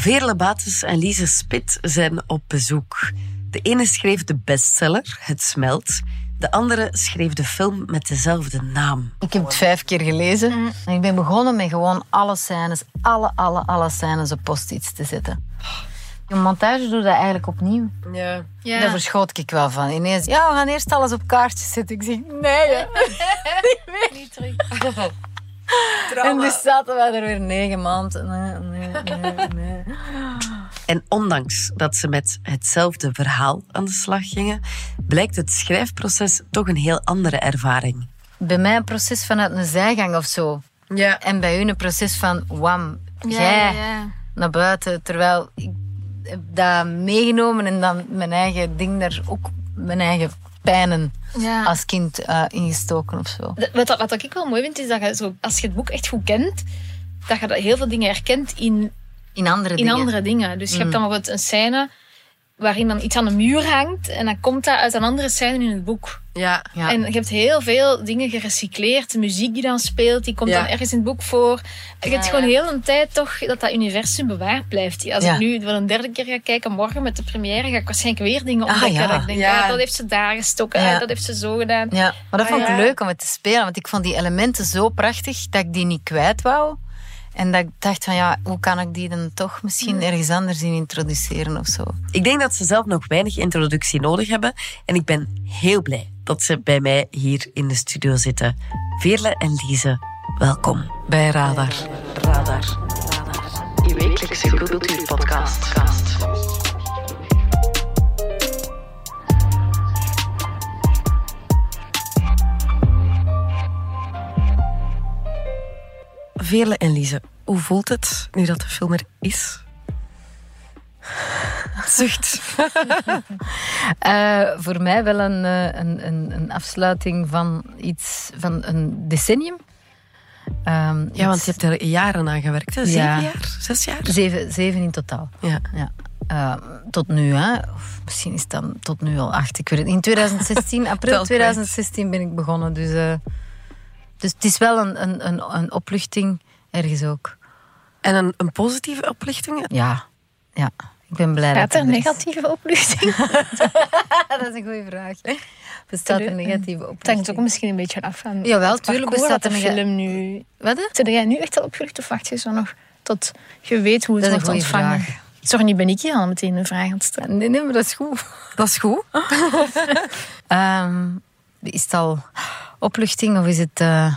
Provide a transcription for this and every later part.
Veerle Bates en Lise Spit zijn op bezoek. De ene schreef de bestseller, Het Smelt. De andere schreef de film met dezelfde naam. Ik heb het vijf keer gelezen. En ik ben begonnen met gewoon alle scènes, alle, alle, alle scènes op post-its te zetten. Een montage doe dat eigenlijk opnieuw. Ja. Ja. Daar verschoot ik wel van. Ineens, ja, we gaan eerst alles op kaartjes zetten. Ik zeg, nee. hè. Niet terug. En dus zaten wij er weer negen maanden. Nee, nee, nee, nee. En ondanks dat ze met hetzelfde verhaal aan de slag gingen, blijkt het schrijfproces toch een heel andere ervaring. Bij mij een proces vanuit een zijgang of zo. Ja. En bij u een proces van wam, Ja, jij ja. naar buiten. Terwijl ik heb dat meegenomen en dan mijn eigen ding daar ook, mijn eigen pijnen Ja. als kind eh, ingestoken of zo. De- Wat, wat ik wel mooi vind, is dat je zo, als je het boek echt goed kent, dat je dat heel veel dingen herkent in, In andere in dingen. andere dingen. Dus je hebt dan bijvoorbeeld een scène waarin dan iets aan de muur hangt en dan komt dat uit een andere scène in het boek. Ja. Ja. En je hebt heel veel dingen gerecycleerd. De muziek die dan speelt, die komt Ja. dan ergens in het boek voor. Je hebt gewoon ja. heel een tijd toch dat dat universum bewaard blijft. Als Ja. ik nu wel een derde keer ga kijken, morgen met de première, ga ik waarschijnlijk weer dingen Ah, ontdekken. ja. Dat ik denk, Ja. ah, dat heeft ze daar gestoken, Ja. ah, dat heeft ze zo gedaan. Ja, maar dat Ah, vond ik ja. leuk om het te spelen. Want ik vond die elementen zo prachtig dat ik die niet kwijt wou. En dat ik dacht van ja, hoe kan ik die dan toch misschien ergens anders in introduceren of zo. Ik denk dat ze zelf nog weinig introductie nodig hebben. En ik ben heel blij dat ze bij mij hier in de studio zitten. Veerle en Lise, welkom bij Radar. Radar. Radar. Je wekelijkse cultuurpodcast. Veerle en Lise, hoe voelt het nu dat de film er is? Zucht. Eh, voor mij wel een, eh, een, een, een afsluiting van iets van een decennium. Ehm, Ja, want je hebt er jaren aan gewerkt, hè? Zeven Ja. jaar? Zes jaar? zeven, zeven in totaal. Ja. Ja. Eh, tot nu, hè. Of misschien is het dan tot nu al acht. Ik weet het. In 2016, april Tel kwijt. 2016 ben ik begonnen. Dus, eh, dus het is wel een, een, een, een opluchting ergens ook. En een, een positieve oplichting? Ja, ja. Ik ben blij Gaat dat er negatieve opluchting? dat is een goede vraag. Bestaat er negatieve Het hangt opluchting? ook misschien een beetje af van Jawel, het tuurlijk bestaat er nega- film nu... Wat? Zit jij nu echt al opgelucht of wacht je zo nog tot je weet hoe het Dat is een wordt goede ontvangen? vraag. Sorry, nu ben ik hier al meteen een vraag aan het stellen. Nee, nee, maar dat is goed. Dat is goed. Ehm, is het al opluchting of is het... eh,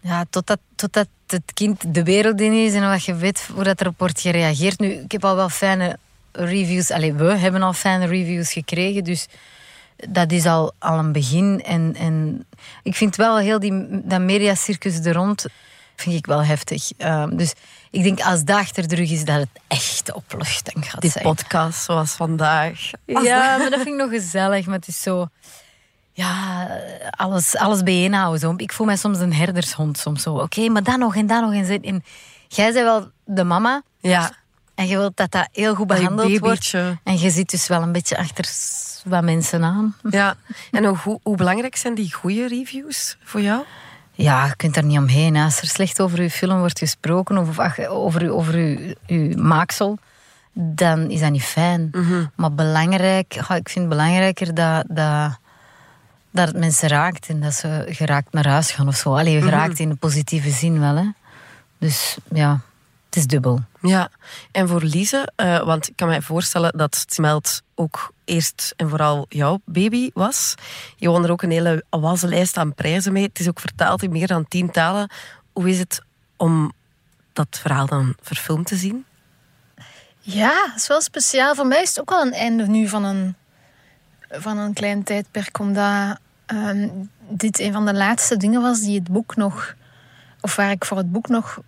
ja, totdat, totdat het kind de wereld in is en wat je weet hoe dat erop wordt gereageerd. Nu, ik heb al wel fijne reviews... Allee, we hebben al fijne reviews gekregen, dus dat is al, al een begin. En, en ik vind wel heel die, dat mediacircus er rond... vind ik wel heftig. Ehm, dus ik denk als dat achter de rug is, dat het echt opluchting gaat Die zijn. podcast zoals vandaag. Ja, maar dat vind ik nog gezellig. Maar het is zo... Ja, alles, alles bijeenhouden. Zo. Ik voel mij soms een herdershond. Soms zo. Oké, maar dan nog en dan nog. En, jij bent wel de mama. Ja, En je wilt dat dat heel goed je behandeld wordt. En je zit dus wel een beetje achter wat mensen aan. Ja. En hoe, hoe, belangrijk zijn die goede reviews voor jou? Ja, je kunt er niet omheen. hè. Als er slecht over je film wordt gesproken of ach, over, uw- over uw, uw maaksel, dan is dat niet fijn. Maar belangrijk, ja, ik vind het belangrijker dat, dat, dat het mensen raakt en dat ze geraakt naar huis gaan of zo. Allee, geraakt in de positieve zin wel. Hè. Dus ja, het is dubbel. Ja, en voor Lise, eh, want ik kan mij voorstellen dat het smelt ook eerst en vooral jouw baby was. Je won er ook een hele waslijst aan prijzen mee. Het is ook vertaald in meer dan tien talen. Hoe is het om dat verhaal dan verfilmd te zien? Ja, dat is wel speciaal. Voor mij is het ook wel een einde nu van een, van een klein tijdperk. Omdat ehm, dit een van de laatste dingen was die het boek nog... Of waar ik voor het boek nog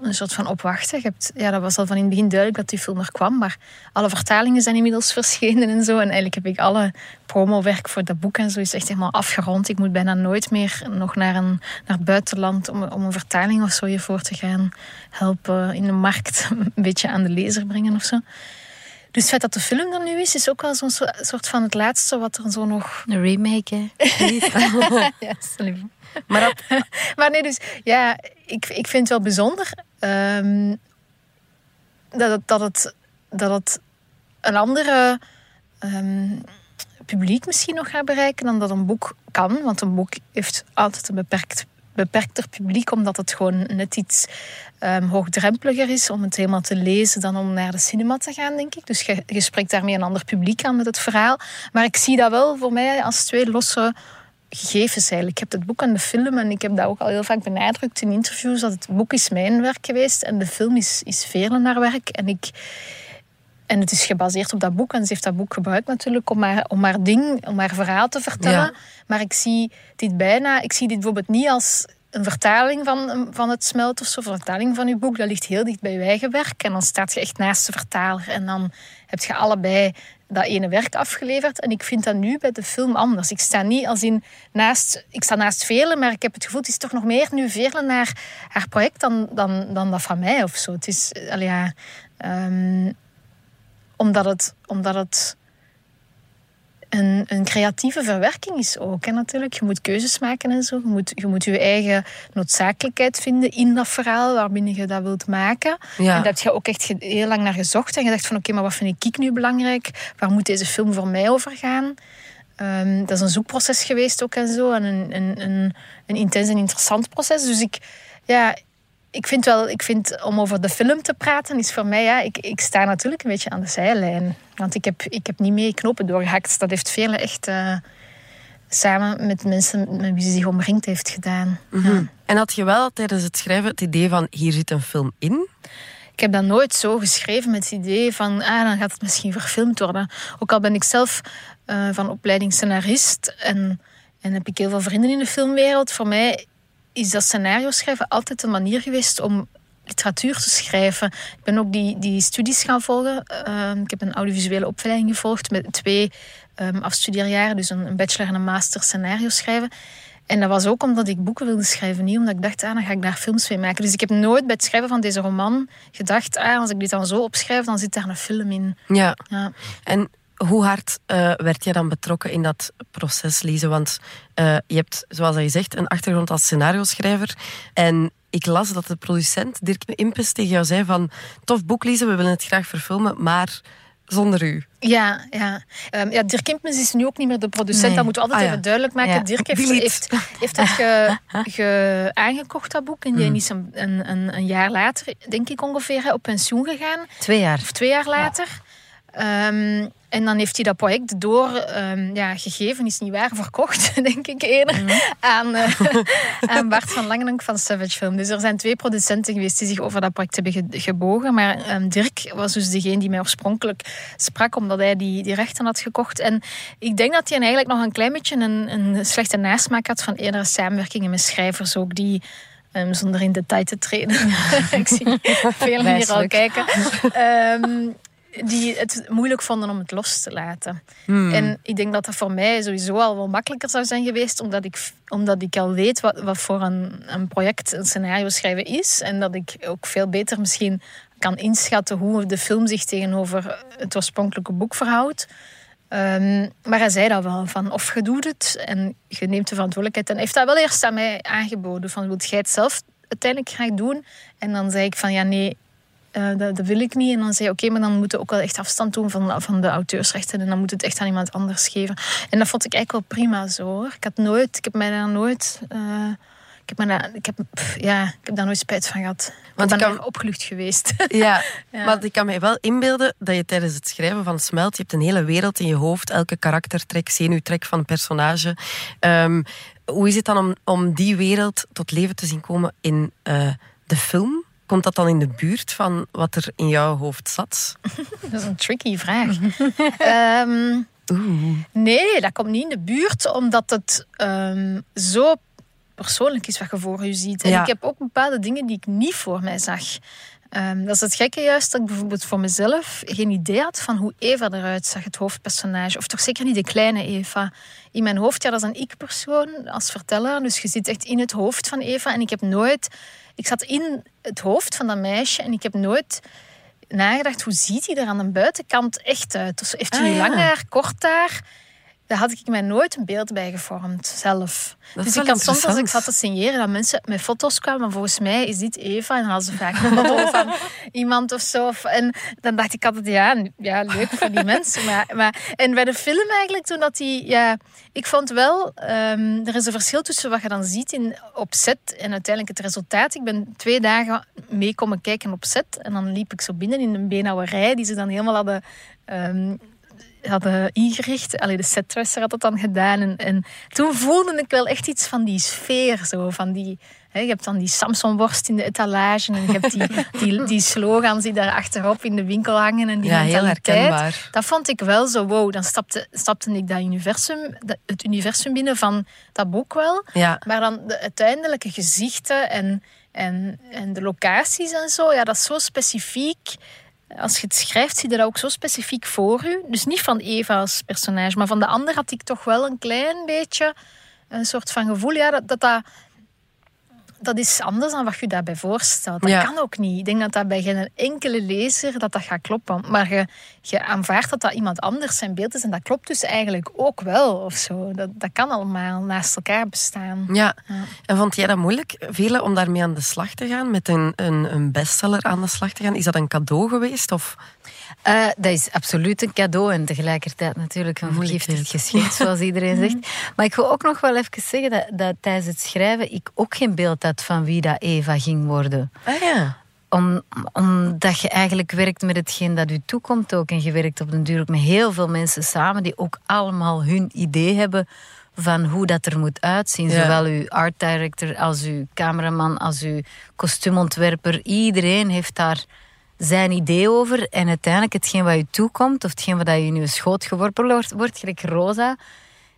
een soort van op wachtte. Je hebt, ja, dat was al van in het begin duidelijk dat die film er kwam. Maar alle vertalingen zijn inmiddels verschenen en zo. En eigenlijk heb ik alle promowerk voor dat boek en zo is echt helemaal afgerond. Ik moet bijna nooit meer nog naar, een, naar het buitenland om, om een vertaling of zo hiervoor te gaan helpen in de markt een beetje aan de lezer brengen of zo. Dus het feit dat de film er nu is, is ook wel zo'n so- soort van het laatste wat er zo nog... Een remake, hè? ja. Maar dat, Maar nee, dus ja, ik, ik vind het wel bijzonder. Ehm, dat het, dat het, dat het een andere ehm, publiek misschien nog gaat bereiken dan dat een boek kan. Want een boek heeft altijd een beperkt, beperkter publiek, omdat het gewoon net iets um, hoogdrempeliger is om het helemaal te lezen dan om naar de cinema te gaan, denk ik. Dus je, je spreekt daarmee een ander publiek aan met het verhaal. Maar ik zie dat wel voor mij als twee losse gegevens eigenlijk. Ik heb het boek en de film en ik heb dat ook al heel vaak benadrukt in interviews dat het boek is mijn werk geweest en de film is, is velen naar werk. En ik, en het is gebaseerd op dat boek. En ze heeft dat boek gebruikt natuurlijk om haar, om haar ding, om haar verhaal te vertellen. Maar ik zie dit bijna, ik zie dit bijvoorbeeld niet als een vertaling van, van het smelt of zo, een vertaling van uw boek. Dat ligt heel dicht bij uw eigen werk. En dan staat je echt naast de vertaler. En dan heb je allebei dat ene werk afgeleverd. En ik vind dat nu bij de film anders. Ik sta niet als in naast, ik sta naast velen, maar ik heb het gevoel, het is toch nog meer nu velen naar haar project dan, dan, dan dat van mij of zo. Het is, ja, um, omdat het, omdat het een, een creatieve verwerking is ook. En natuurlijk, je moet keuzes maken en zo. Je moet, je moet je eigen noodzakelijkheid vinden in dat verhaal waarbinnen je dat wilt maken. En daar heb je ook echt heel lang naar gezocht. En je dacht van oké, maar wat vind ik nu belangrijk? Waar moet deze film voor mij over gaan? Ehm, dat is een zoekproces geweest ook en zo. En een, een, een, een intens en interessant proces. Dus ik, ja, ik vind wel, ik vind om over de film te praten, is voor mij, ja, ik, ik sta natuurlijk een beetje aan de zijlijn. Want ik heb, ik heb niet mee knopen doorgehakt. Dat heeft velen echt uh, samen met mensen met wie ze zich omringd heeft gedaan. Mhm. En had je wel tijdens het schrijven het idee van hier zit een film in? Ik heb dat nooit zo geschreven met het idee van ah, dan gaat het misschien verfilmd worden. Ook al ben ik zelf uh, van opleiding scenarist en, en heb ik heel veel vrienden in de filmwereld. Voor mij is dat scenario schrijven altijd een manier geweest om literatuur te schrijven. Ik ben ook die, die studies gaan volgen. Ehm, ik heb een audiovisuele opleiding gevolgd met twee um, afstudeerjaren, dus een, een, bachelor en een master scenario schrijven. En dat was ook omdat ik boeken wilde schrijven, niet omdat ik dacht, ah, dan ga ik daar films mee maken. Dus ik heb nooit bij het schrijven van deze roman gedacht, ah, als ik dit dan zo opschrijf, dan zit daar een film in. Ja. ja. En hoe hard uh, werd je dan betrokken in dat proces, Lise? Want uh, je hebt, zoals je zegt, een achtergrond als scenario-schrijver. En ik las dat de producent Dirk Impes tegen jou zei van... Tof boek, Lise, we willen het graag verfilmen, maar zonder u. Ja, ja. Um, ja Dirk Impens is nu ook niet meer de producent. Nee. Dat moeten we altijd ah, even duidelijk maken. Dirk heeft, heeft, heeft dat ge, ge, aangekocht, dat boek. En die mm. is een, een, een, jaar later, denk ik ongeveer, op pensioen gegaan. Twee jaar. Of twee jaar later. Ja. Um, en dan heeft hij dat project door, um, ja, gegeven is niet waar, verkocht, denk ik eerder, mm. aan, uh, aan Bart van Langenank van Savage Film. Dus er zijn twee producenten geweest die zich over dat project hebben gebogen. Maar um, Dirk was dus degene die mij oorspronkelijk sprak, omdat hij die, die rechten had gekocht. En ik denk dat hij eigenlijk nog een klein beetje een, een slechte nasmaak had van eerdere samenwerkingen met schrijvers ook, die... Um, zonder in detail te treden. ik zie veel hier al kijken. Um, die het moeilijk vonden om het los te laten. Hmm. En ik denk dat dat voor mij sowieso al wel makkelijker zou zijn geweest, omdat ik, omdat ik al weet wat, wat voor een, een project een scenario schrijven is. En dat ik ook veel beter misschien kan inschatten hoe de film zich tegenover het oorspronkelijke boek verhoudt. Um, maar hij zei dat wel, van of je doet het en je neemt de verantwoordelijkheid. En hij heeft dat wel eerst aan mij aangeboden, van wilt jij het zelf uiteindelijk graag doen? En dan zei ik van ja, nee, uh, dat, dat, wil ik niet. En dan zei je, oké, maar dan moeten we ook wel echt afstand doen van, van de auteursrechten. En dan moet het echt aan iemand anders geven. En dat vond ik eigenlijk wel prima zo hoor. Ik had nooit, ik heb mij daar nooit... Uh, ik heb, daar, ik, heb, ja, ik heb daar nooit spijt van gehad. Want ik ben kan, opgelucht geweest. Ja, ja, maar ik kan me wel inbeelden dat je tijdens het schrijven van Smelt... je hebt een hele wereld in je hoofd. Elke karaktertrek, zenuwtrek van een personage. Um, hoe is het dan om, om die wereld tot leven te zien komen in uh, de film? Komt dat dan in de buurt van wat er in jouw hoofd zat? Dat is een tricky vraag. um, nee, dat komt niet in de buurt, omdat het um, zo persoonlijk is wat je voor je ziet. En ik heb ook bepaalde dingen die ik niet voor mij zag. Um, dat is het gekke juist, dat ik bijvoorbeeld voor mezelf geen idee had van hoe Eva eruit zag, het hoofdpersonage. Of toch zeker niet de kleine Eva. In mijn hoofd, ja, dat is een ik-persoon als verteller. Dus je zit echt in het hoofd van Eva. En ik heb nooit ik zat in het hoofd van dat meisje en ik heb nooit nagedacht hoe ziet hij er aan de buitenkant echt uit. Dus heeft hij ah, lang haar, kort haar? Daar had ik mij nooit een beeld bij gevormd, zelf. Dat dus ik kan soms, als ik zat te signeren, dat mensen met foto's kwamen, maar volgens mij is dit Eva. En dan hadden ze vaak een foto van iemand of zo. En dan dacht ik altijd, ja, ja leuk voor die mensen. Maar, maar, en bij de film eigenlijk, toen dat die... Ja, ik vond wel, ehm, er is een verschil tussen wat je dan ziet in, op set en uiteindelijk het resultaat. Ik ben twee dagen mee komen kijken op set. En dan liep ik zo binnen in een beenhouwerij die ze dan helemaal hadden... ehm, hadden ingericht. Allee, de setdresser had dat dan gedaan. En, en toen voelde ik wel echt iets van die sfeer. Zo, van die, hè, je hebt dan die Samsonworst in de etalage. En je hebt die, die, die slogans die daar achterop in de winkel hangen. En die Ja, heel herkenbaar. Dat vond ik wel zo, wow. Dan stapte, stapte ik dat universum, dat- het universum binnen van dat boek wel. Ja, Maar dan de uiteindelijke gezichten en, en, en de locaties en zo, ja, dat is zo specifiek. Als je het schrijft, zie je dat ook zo specifiek voor u. Dus niet van Eva als personage, maar van de ander had ik toch wel een klein beetje een soort van gevoel. Ja, dat dat, dat, dat is anders dan wat je daarbij voorstelt. Dat Ja. kan ook niet. Ik denk dat dat bij geen enkele lezer dat dat gaat kloppen. Maar je, je aanvaardt dat dat iemand anders zijn beeld is. En dat klopt dus eigenlijk ook wel. Of zo. Dat, dat kan allemaal naast elkaar bestaan. ja. Ja. En vond jij dat moeilijk, Vele, om daarmee aan de slag te gaan? Met een, een, een bestseller aan de slag te gaan? Is dat een cadeau geweest? Of? Eh, dat is absoluut een cadeau en tegelijkertijd natuurlijk een vergiftigd geschenk, zoals iedereen zegt. Maar ik wil ook nog wel even zeggen dat, dat tijdens het schrijven ik ook geen beeld had van wie dat Eva ging worden. Ah ja. Om, omdat je eigenlijk werkt met hetgeen dat u toekomt ook. En je werkt op den duur ook met heel veel mensen samen die ook allemaal hun idee hebben van hoe dat er moet uitzien. Ja. Zowel uw art director als uw cameraman, als uw kostuumontwerper. Iedereen heeft daar zijn idee over. En uiteindelijk hetgeen wat u toekomt, of hetgeen wat je in uw schoot geworpen wordt, wordt gelijk Rosa.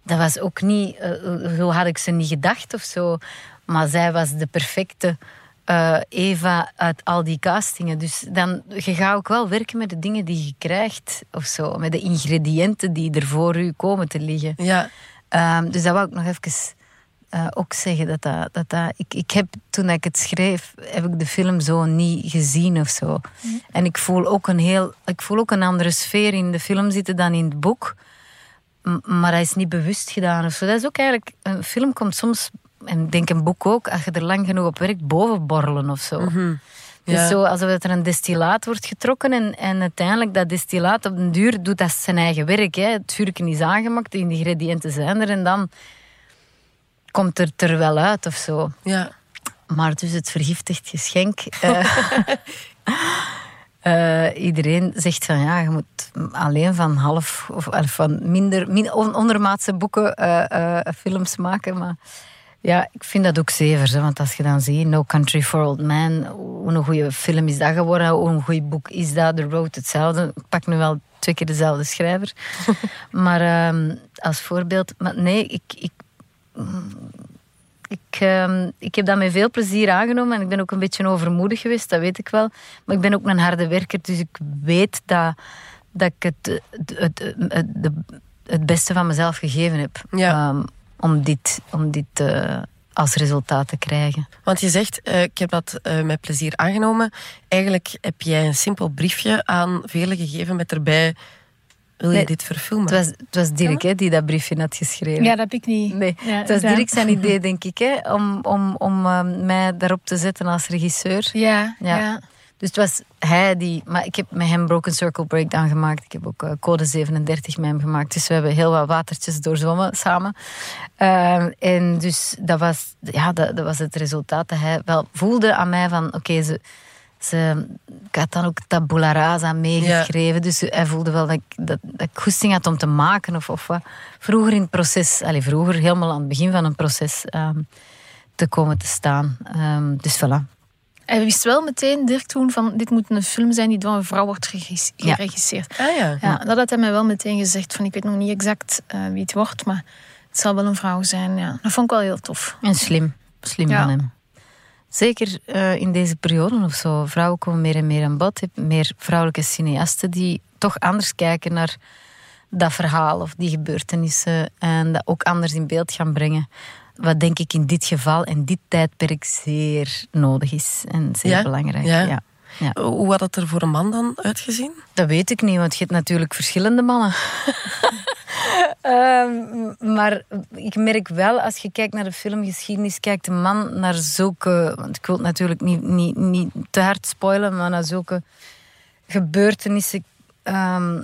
Dat was ook niet, eh, zo had ik ze niet gedacht of zo. Maar zij was de perfecte eh, Eva uit al die castingen. Dus dan, je gaat ook wel werken met de dingen die je krijgt of zo. Met de ingrediënten die er voor u komen te liggen. Ja. Ehm, dus dat wou ik nog even eh, ook zeggen. Dat dat, dat, dat, ik, ik heb, toen ik het schreef, heb ik de film zo niet gezien of zo. En ik voel, ook een heel, ik voel ook een andere sfeer in de film zitten dan in het boek. M- Maar dat is niet bewust gedaan of zo. Dat is ook eigenlijk... Een film komt soms, en ik denk een boek ook, als je er lang genoeg op werkt, bovenborrelen of zo. Mhm. Dus Ja. zo alsof er een destillaat wordt getrokken en, en uiteindelijk dat destillaat op den duur doet dat zijn eigen werk. Hè. Het vuurken is aangemaakt, de ingrediënten zijn er en dan komt het er wel uit of zo. Ja. Maar dus het vergiftigd geschenk. eh, eh, iedereen zegt van ja, je moet alleen van half of of van minder, min, on- ondermaatse boeken eh, eh, films maken. Maar ja, ik vind dat ook zever. Hè, want als je dan ziet No Country for Old Men, hoe een goede film is dat geworden, hoe een goed boek is dat, The Road hetzelfde. Ik pak nu wel twee keer dezelfde schrijver. maar ehm, als voorbeeld, maar nee, ik, ik ik, ehm, ik heb dat met veel plezier aangenomen en ik ben ook een beetje overmoedig geweest, dat weet ik wel. Maar ik ben ook een harde werker, dus ik weet dat, dat ik het, het, het, het, het beste van mezelf gegeven heb Ja. ehm, om dit, om dit eh, als resultaat te krijgen. Want je zegt, eh, ik heb dat eh, met plezier aangenomen. Eigenlijk heb jij een simpel briefje aan velen gegeven met erbij... Wil je Nee, dit verfilmen? Het was, het was Dirk hè, die dat briefje had geschreven. Ja, dat heb ik niet. Nee, Ja, het was gedaan. Dirk zijn idee, denk ik, hè, om, om, om ehm, mij daarop te zetten als regisseur. Ja, Ja. ja. Dus het was hij die... Maar ik heb met hem Broken Circle Breakdown gemaakt. Ik heb ook eh, Code 37 met hem gemaakt. Dus we hebben heel wat watertjes doorzwommen samen. Ehm, en dus dat was, ja, dat, dat was het resultaat dat hij wel voelde aan mij van... Oké, ze, ze... Ik had dan ook tabula rasa meegeschreven. Dus hij voelde wel dat ik, dat, dat ik goesting had om te maken of, of wat. Vroeger in het proces... Allez, vroeger helemaal aan het begin van een proces... ehm, te komen te staan. Ehm, dus voilà. Hij wist wel meteen, Dirk, toen van dit moet een film zijn die door een vrouw wordt geregis- Ja. geregisseerd. Ah ja. Ja, dat had hij mij wel meteen gezegd. Van, ik weet nog niet exact eh, wie het wordt, maar het zal wel een vrouw zijn. Ja. Dat vond ik wel heel tof. En slim. Slim Ja. van hem. Zeker eh, in deze periode of zo. Vrouwen komen meer en meer aan bod. Je hebt meer vrouwelijke cineasten die toch anders kijken naar dat verhaal of die gebeurtenissen. En dat ook anders in beeld gaan brengen. Wat denk ik in dit geval en dit tijdperk zeer nodig is. En zeer Ja? belangrijk. Ja. Ja. Ja. Hoe had het er voor een man dan uitgezien? Dat weet ik niet, want je hebt natuurlijk verschillende mannen. Ehm, maar ik merk wel, als je kijkt naar de filmgeschiedenis, kijkt de man naar zulke... Want ik wil het natuurlijk niet, niet, niet te hard spoilen, maar naar zulke gebeurtenissen... ehm,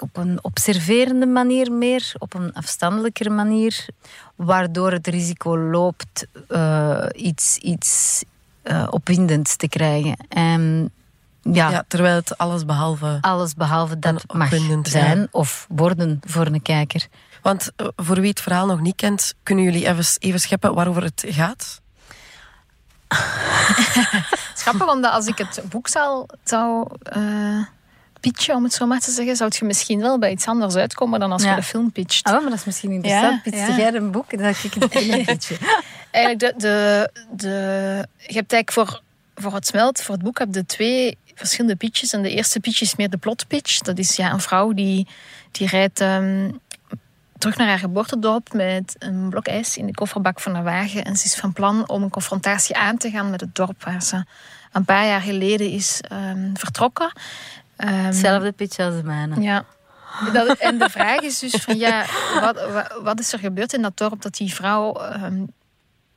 op een observerende manier meer, op een afstandelijker manier, waardoor het risico loopt eh, iets, iets eh, opwindends te krijgen. En ja, Ja, terwijl het alles behalve... alles behalve dat En mag zijn ja. of worden voor een kijker. Want eh, voor wie het verhaal nog niet kent, kunnen jullie even, even scheppen waarover het gaat? Grappig, omdat als ik het boek zou, zou eh, pitchen, om het zo maar te zeggen, zou je misschien wel bij iets anders uitkomen dan als Ja. je de film pitcht. Ah, maar dat is misschien interessant. Ja, Pitste ja. jij een boek? Dan kijk ik het een beetje. Eigenlijk, de, de, de, je hebt eigenlijk voor, voor het smelt, voor het boek, heb je twee verschillende pitches. En de eerste pitch is meer de plot pitch. Dat is ja, een vrouw die, die rijdt ehm, terug naar haar geboortedorp met een blok ijs in de kofferbak van haar wagen. En ze is van plan om een confrontatie aan te gaan met het dorp waar ze een paar jaar geleden is ehm, vertrokken. Ehm, Hetzelfde pitch als de mijne. ja. Dat, en de vraag is dus van ja, wat, wat, wat is er gebeurd in dat dorp dat die vrouw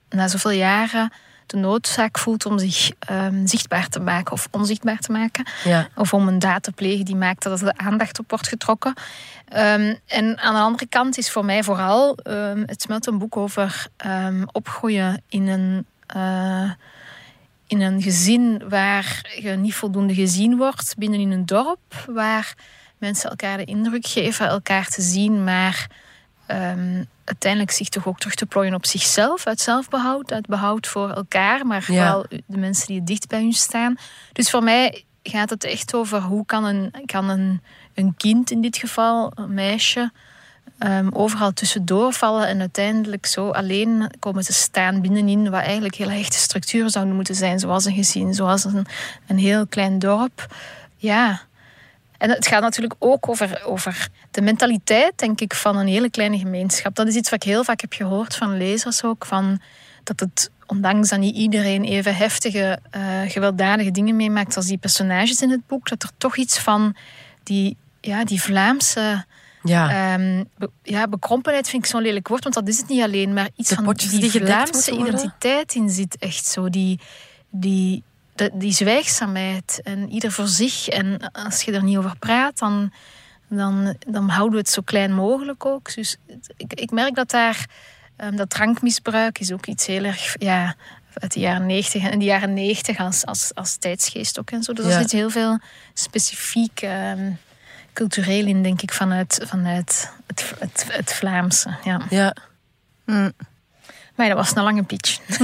na zoveel jaren de noodzaak voelt om zich ehm, zichtbaar te maken of onzichtbaar te maken. Ja. Of om een daad te plegen die maakt dat er de aandacht op wordt getrokken. Ehm, en aan de andere kant is voor mij vooral ehm, het smelt een boek over opgroeien in een, eh, in een gezin waar je niet voldoende gezien wordt, binnen in een dorp waar mensen elkaar de indruk geven elkaar te zien, maar ehm, uiteindelijk zich toch ook terug te plooien op zichzelf, uit zelfbehoud, uit behoud voor elkaar, maar Ja. vooral de mensen die dicht bij hun staan. Dus voor mij gaat het echt over hoe kan een, kan een, een kind in dit geval, een meisje, ehm, overal tussendoor vallen en uiteindelijk zo alleen komen te staan binnenin wat eigenlijk heel hechte structuren zouden moeten zijn, zoals een gezin, zoals een, een heel klein dorp. Ja. En het gaat natuurlijk ook over, over de mentaliteit, denk ik, van een hele kleine gemeenschap. Dat is iets wat ik heel vaak heb gehoord van lezers ook, van dat het, ondanks dat niet iedereen even heftige, eh, gewelddadige dingen meemaakt als die personages in het boek, dat er toch iets van die, ja, die Vlaamse Ja. Be- ja, bekrompenheid vind ik zo'n lelijk woord, want dat is het niet alleen, maar iets De van die, die Vlaamse identiteit in zit. Echt zo, die, die, de- die zwijgzaamheid en ieder voor zich. En als je er niet over praat, dan, dan, dan houden we het zo klein mogelijk ook. Dus ik, ik merk dat daar, ehm, dat drankmisbruik is ook iets heel erg, ja, uit de jaren negentig en de jaren negentig als, als, als tijdsgeest ook en zo. Dus Ja. er zit heel veel specifiek ehm, cultureel in, denk ik, vanuit, vanuit het, het, het Vlaamse. Ja. ja. Mm. Maar dat was een lange pitch.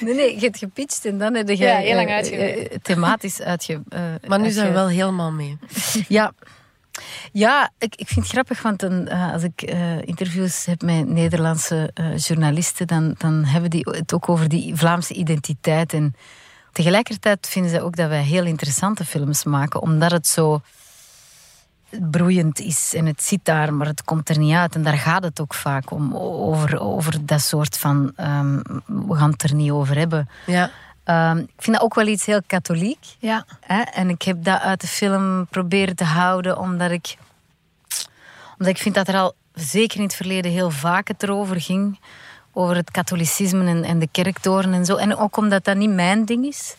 Nee, nee, je hebt gepitcht en dan heb je Ja, heel lang eh, uitgewerkt. eh, thematisch uitge... eh, Maar nu zijn we uitge- wel helemaal mee. Ja, ja ik, ik vind het grappig, want dan, als ik eh, interviews heb met Nederlandse eh, journalisten, dan, dan hebben die het ook over die Vlaamse identiteit. En tegelijkertijd vinden ze ook dat wij heel interessante films maken, omdat het zo broeiend is en het zit daar, maar het komt er niet uit. En daar gaat het ook vaak om, over, over dat soort van, ehm, we gaan het er niet over hebben. Ja. Ehm, ik vind dat ook wel iets heel katholiek. Ja. Hè? En ik heb dat uit de film proberen te houden, omdat ik, omdat ik vind dat er al zeker in het verleden heel vaak het erover ging. Over het katholicisme en, en de kerktoren en zo. En ook omdat dat niet mijn ding is.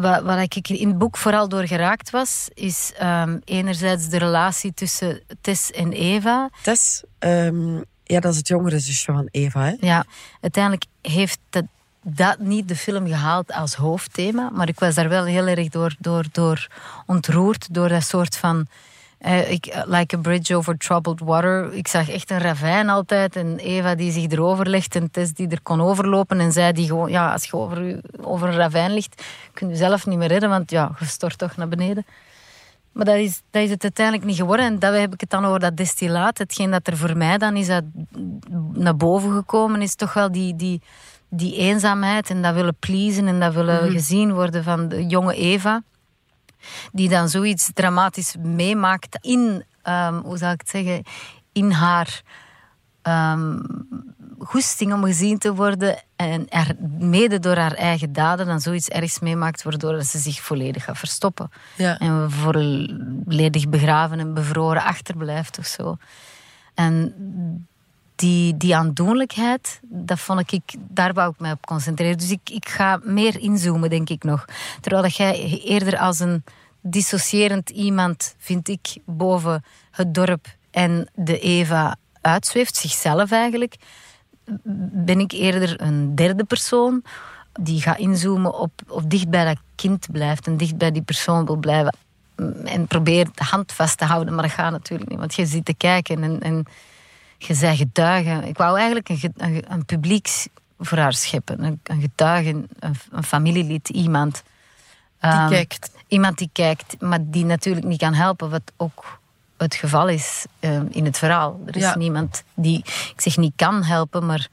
Wat, wat ik in het boek vooral door geraakt was, is ehm, enerzijds de relatie tussen Tess en Eva. Tess, ehm, ja, dat is het jongere zusje van Eva. Hè? Ja, uiteindelijk heeft dat, dat niet de film gehaald als hoofdthema. Maar ik was daar wel heel erg door, door, door ontroerd. Door dat soort van... eh, ik, eh, like a bridge over troubled water. Ik zag echt een ravijn altijd. En Eva die zich erover legt. En Tess die er kon overlopen. En zij die gewoon... Ja, als je over, over een ravijn ligt, kun je zelf niet meer redden. Want ja, je stort toch naar beneden. Maar dat is, dat is het uiteindelijk niet geworden. En dat heb ik het dan over dat destillaat. Hetgeen dat er voor mij dan is uit, naar boven gekomen, is toch wel die, die, die eenzaamheid en dat willen pleasen en dat willen gezien worden van de jonge Eva. Die dan zoiets dramatisch meemaakt in, ehm, hoe zou ik het zeggen, in haar ehm, goesting om gezien te worden en er mede door haar eigen daden dan zoiets ergs meemaakt waardoor ze zich volledig gaat verstoppen. Ja. En volledig begraven en bevroren achterblijft of zo. En die, die aandoenlijkheid, dat vond ik, daar wou ik mij op concentreren. Dus ik, ik ga meer inzoomen, denk ik nog. Terwijl dat jij eerder als een dissocierend iemand, vind ik, boven het dorp en de Eva uitzweeft, zichzelf eigenlijk, ben ik eerder een derde persoon die gaat inzoomen op, of dicht bij dat kind blijft en dicht bij die persoon wil blijven. En probeert de hand vast te houden, maar dat gaat natuurlijk niet, want je zit te kijken en, en je zei getuige. Ik wou eigenlijk een, een, een publieks voor haar scheppen, een, een getuige, een, een familielid, iemand. Die Ehm, kijkt. Iemand die kijkt, maar die natuurlijk niet kan helpen, wat ook het geval is eh, in het verhaal. Er is Ja. niemand die, ik zeg niet kan helpen, maar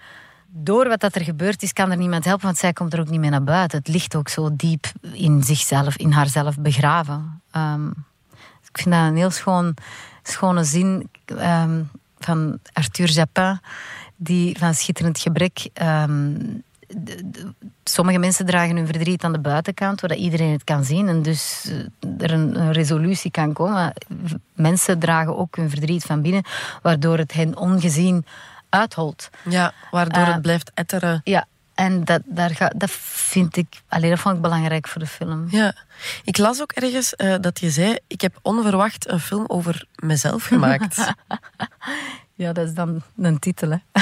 door wat dat er gebeurd is, kan er niemand helpen, want zij komt er ook niet mee naar buiten. Het ligt ook zo diep in zichzelf, in haarzelf begraven. Ehm, ik vind dat een heel schoon, schone zin ehm, van Arthur Japin, die van Schitterend Gebrek. ehm, de- de- sommige mensen dragen hun verdriet aan de buitenkant, waar iedereen het kan zien. En dus eh, er een, een resolutie kan komen. Mensen dragen ook hun verdriet van binnen, waardoor het hen ongezien uitholt. Ja, waardoor Eh, het blijft etteren. Ja, en dat, daar ga, dat vind ik, alleen dat vond ik belangrijk voor de film. Ja. Ik las ook ergens eh, dat je zei: Ik heb onverwacht een film over mezelf gemaakt. Ja, dat is dan een titel, hè.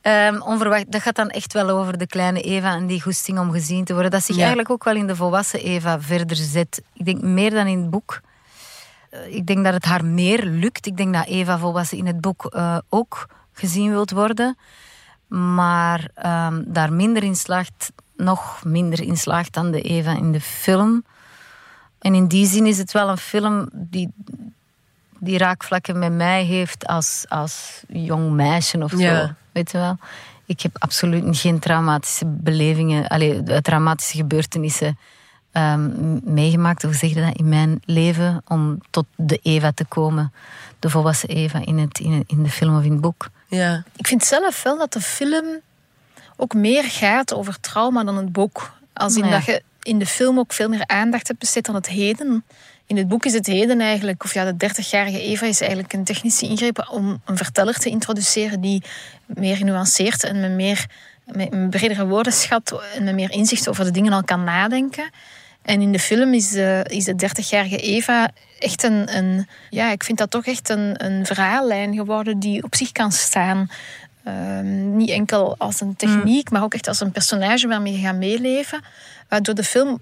Ehm, onverwacht, dat gaat dan echt wel over de kleine Eva en die goesting om gezien te worden. Dat zich Ja. eigenlijk ook wel in de volwassen Eva verder zet. Ik denk meer dan in het boek. Eh, Ik denk dat het haar meer lukt. Ik denk dat Eva volwassen in het boek eh, ook gezien wilt worden. Maar ehm, daar minder in slaagt, nog minder in slaagt dan de Eva in de film. En in die zin is het wel een film die, die raakvlakken met mij heeft als, als jong meisje of Ja. zo. Weet je wel? Ik heb absoluut geen traumatische belevingen, allee, traumatische gebeurtenissen ehm, meegemaakt, hoe zeg je dat, in mijn leven, om tot de Eva te komen. De volwassen Eva in, het, in, in de film of in het boek. Ja. Ik vind zelf wel dat de film ook meer gaat over trauma dan het boek. Als in dat je in de film ook veel meer aandacht hebt besteed aan het heden. In het boek is het heden eigenlijk, of ja, de 30-jarige Eva is eigenlijk een technische ingreep om een verteller te introduceren die meer genuanceerd en met meer met een bredere woordenschat en met meer inzicht over de dingen al kan nadenken. En in de film is de, is de 30-jarige Eva echt een, een. Ja, ik vind dat toch echt een, een verhaallijn geworden die op zich kan staan. Ehm, niet enkel als een techniek, maar ook echt als een personage waarmee je gaat meeleven. Waardoor de film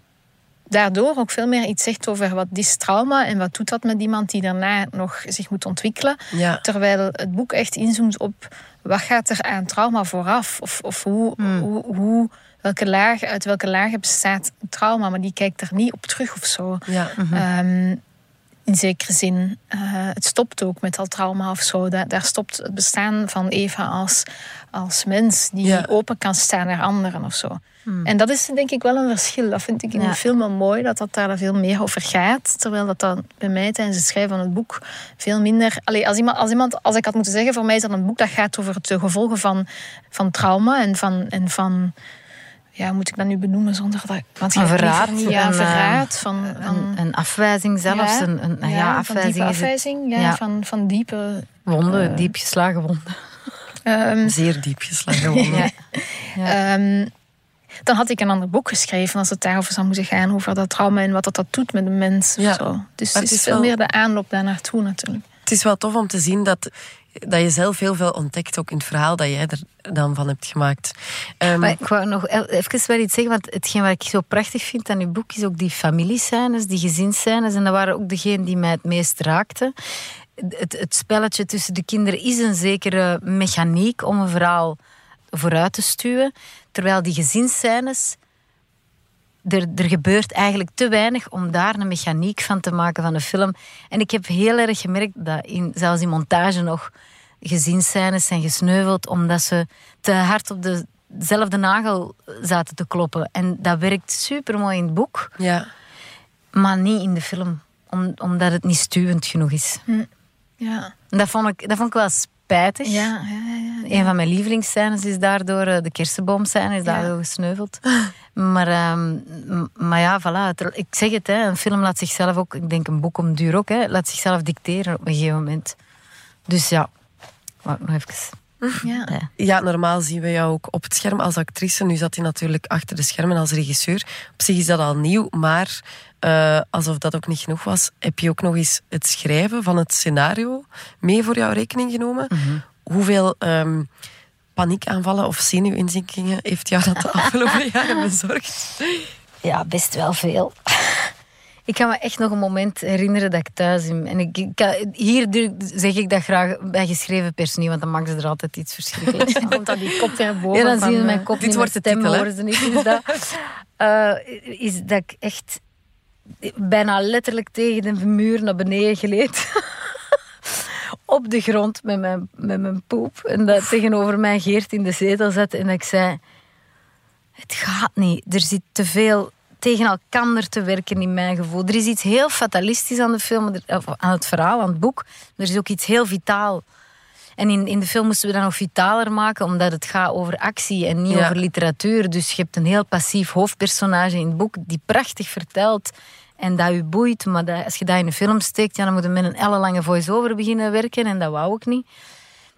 daardoor ook veel meer iets zegt over wat is trauma en wat doet dat met iemand die daarna nog zich moet ontwikkelen. Ja. Terwijl het boek echt inzoomt op wat gaat er aan trauma vooraf? Of, of hoe, hoe, hoe, welke laag, uit welke lagen bestaat trauma? Maar die kijkt er niet op terug of zo. Ja. Ehm, in zekere zin. Eh, het stopt ook met dat trauma of zo. Daar, daar stopt het bestaan van Eva als, als mens die Ja. open kan staan naar anderen of zo. En dat is denk ik wel een verschil. Dat vind ik in Ja. de film wel mooi, dat dat daar veel meer over gaat. Terwijl dat dan bij mij tijdens het schrijven van het boek veel minder... Allee, als, iemand, als, iemand, als ik had moeten zeggen, voor mij is dat een boek dat gaat over de gevolgen van, van trauma en van... En van ja, hoe moet ik dat nu benoemen zonder dat... Want Een verraad, Niet, ja, een, eh, verraad van... van Een, een afwijzing zelfs. Ja. Een, een, ja, ja, van afwijzing diepe is het. afwijzing. Ja, Ja. Van, van diepe... Wonden, Eh. diep geslagen wonden. ehm, Zeer diep geslagen wonden. Ja. Ehm, dan had ik een ander boek geschreven als het daarover zou moeten gaan, over dat trauma en wat dat, dat doet met de mens. Ja. Of zo. Dus Maar het het is is veel wel- meer de aanloop daar naartoe natuurlijk. Het is wel tof om te zien dat, dat je zelf heel veel ontdekt, ook in het verhaal dat jij er dan van hebt gemaakt. Ehm, Maar ik wou nog even wel iets zeggen, want hetgeen wat ik zo prachtig vind aan uw boek is ook die familiescènes, die gezinsscènes. En dat waren ook degenen die mij het meest raakten. Het, het spelletje tussen de kinderen is een zekere mechaniek om een verhaal vooruit te stuwen. Terwijl die gezinsscènes, er, er gebeurt eigenlijk te weinig om daar een mechaniek van te maken van de film. En ik heb heel erg gemerkt dat in, zelfs in montage nog gezinsscènes zijn gesneuveld omdat ze te hard op de dezelfde nagel zaten te kloppen. En dat werkt super mooi in het boek, ja. maar niet in de film. Om, omdat het niet stuwend genoeg is. Ja. En dat vond ik, dat vond ik wel spijtig. Ja, ja, ja, ja. Een van mijn lievelingsscènes is daardoor, eh, de kersenboomscène is daardoor gesneuveld. Maar, ehm, maar ja, voilà. het- Ik zeg het, hè, een film laat zichzelf ook, ik denk een boek om duur ook, hè, laat zichzelf dicteren op een gegeven moment. Dus ja, ik nog even. Ja. Ja. Ja, normaal zien we jou ook op het scherm als actrice. Nu zat hij natuurlijk achter de schermen als regisseur. Op zich is dat al nieuw, maar eh, alsof dat ook niet genoeg was, heb je ook nog eens het schrijven van het scenario mee voor jouw rekening genomen. Hoeveel ehm, paniekaanvallen of zenuwinzinkingen heeft jou dat de afgelopen jaren bezorgd? Ja, best wel veel. Ik kan me echt nog een moment herinneren dat ik thuis in... En ik, hier zeg ik dat graag bij geschreven pers niet, want dan maken ze er altijd iets verschrikkelijks van. Komt dan die kop weer boven. Ja, dan zien we mijn eh, kop dit niet, wordt de stem titel, hè? horen ze niet. Dus dat, eh, is dat ik echt bijna letterlijk tegen de muur naar beneden gleed. Op de grond met mijn, met mijn poep. En dat tegenover mij Geert in de zetel zat. En dat ik zei... Het gaat niet. Er zit te veel tegen elkaar te werken in mijn gevoel. Er is iets heel fatalistisch aan de film, of aan het verhaal, aan het boek. Er is ook iets heel vitaal. En in, in de film moesten we dat nog vitaler maken, omdat het gaat over actie en niet Ja. over literatuur. Dus je hebt een heel passief hoofdpersonage in het boek die prachtig vertelt en dat u boeit. Maar dat, als je dat in een film steekt, ja, dan moet je met een ellenlange voice-over beginnen werken. En dat wou ik niet.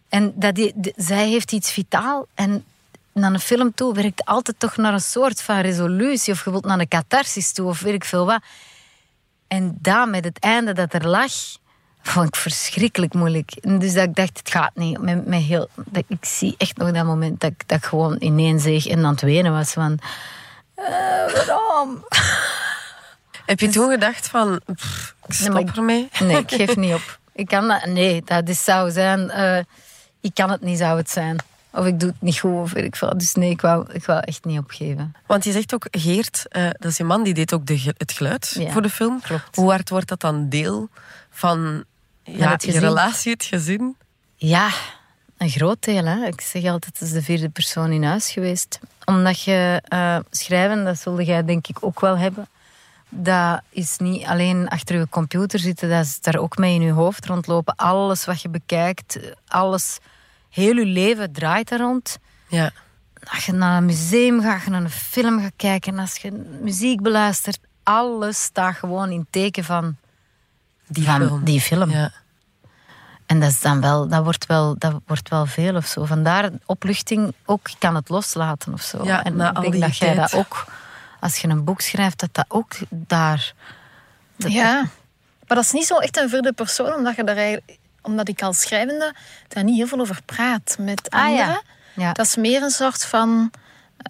En dat die, de- zij heeft iets vitaal. En naar een film toe werkt altijd toch naar een soort van resolutie. Of je wilt naar een catharsis toe, of weet ik veel wat. En dat met het einde dat er lag, vond ik verschrikkelijk moeilijk. En dus dat ik dacht, het gaat niet. Met, met heel, dat, ik zie echt nog dat moment dat, ik- dat ik gewoon ineens zeg en aan het wenen was van... eh, waarom? Heb je toen gedacht van, pff, ik stop ik- ermee? Nee, ik geef niet op. Ik kan dat, nee, dat is, zou zijn... eh, ik kan het niet, zou het zijn. Of ik doe het niet goed, of weet ik veel. Dus nee, ik wou, ik wou echt niet opgeven. Want je zegt ook, Geert, eh, dat is je man, die deed ook de, het geluid Ja, voor de film. klopt. Hoe hard wordt dat dan deel van ja, je relatie, het gezin? Ja, een groot deel. Hè. Ik zeg altijd, het is de vierde persoon in huis geweest. Omdat je eh, schrijven, dat zulde jij denk ik ook wel hebben. Dat is niet alleen achter je computer zitten, dat is daar ook mee in je hoofd rondlopen. Alles wat je bekijkt, alles, heel je leven draait er rond. Ja. Als je naar een museum gaat, als je naar een film gaat kijken, als je muziek beluistert, alles staat gewoon in teken van Die van film. Die film. Ja. En dat, is dan wel, dat, wordt wel, dat wordt wel veel of zo. Vandaar opluchting, ook ik kan het loslaten of zo. Ja, en ik denk dat jij dat ook, als je een boek schrijft, dat dat ook daar. dat- Ja, maar dat is niet zo echt een vierde persoon, omdat, je daar eigenlijk, omdat ik als schrijvende daar niet heel veel over praat met Ah, anderen. Ja. Dat is meer een soort van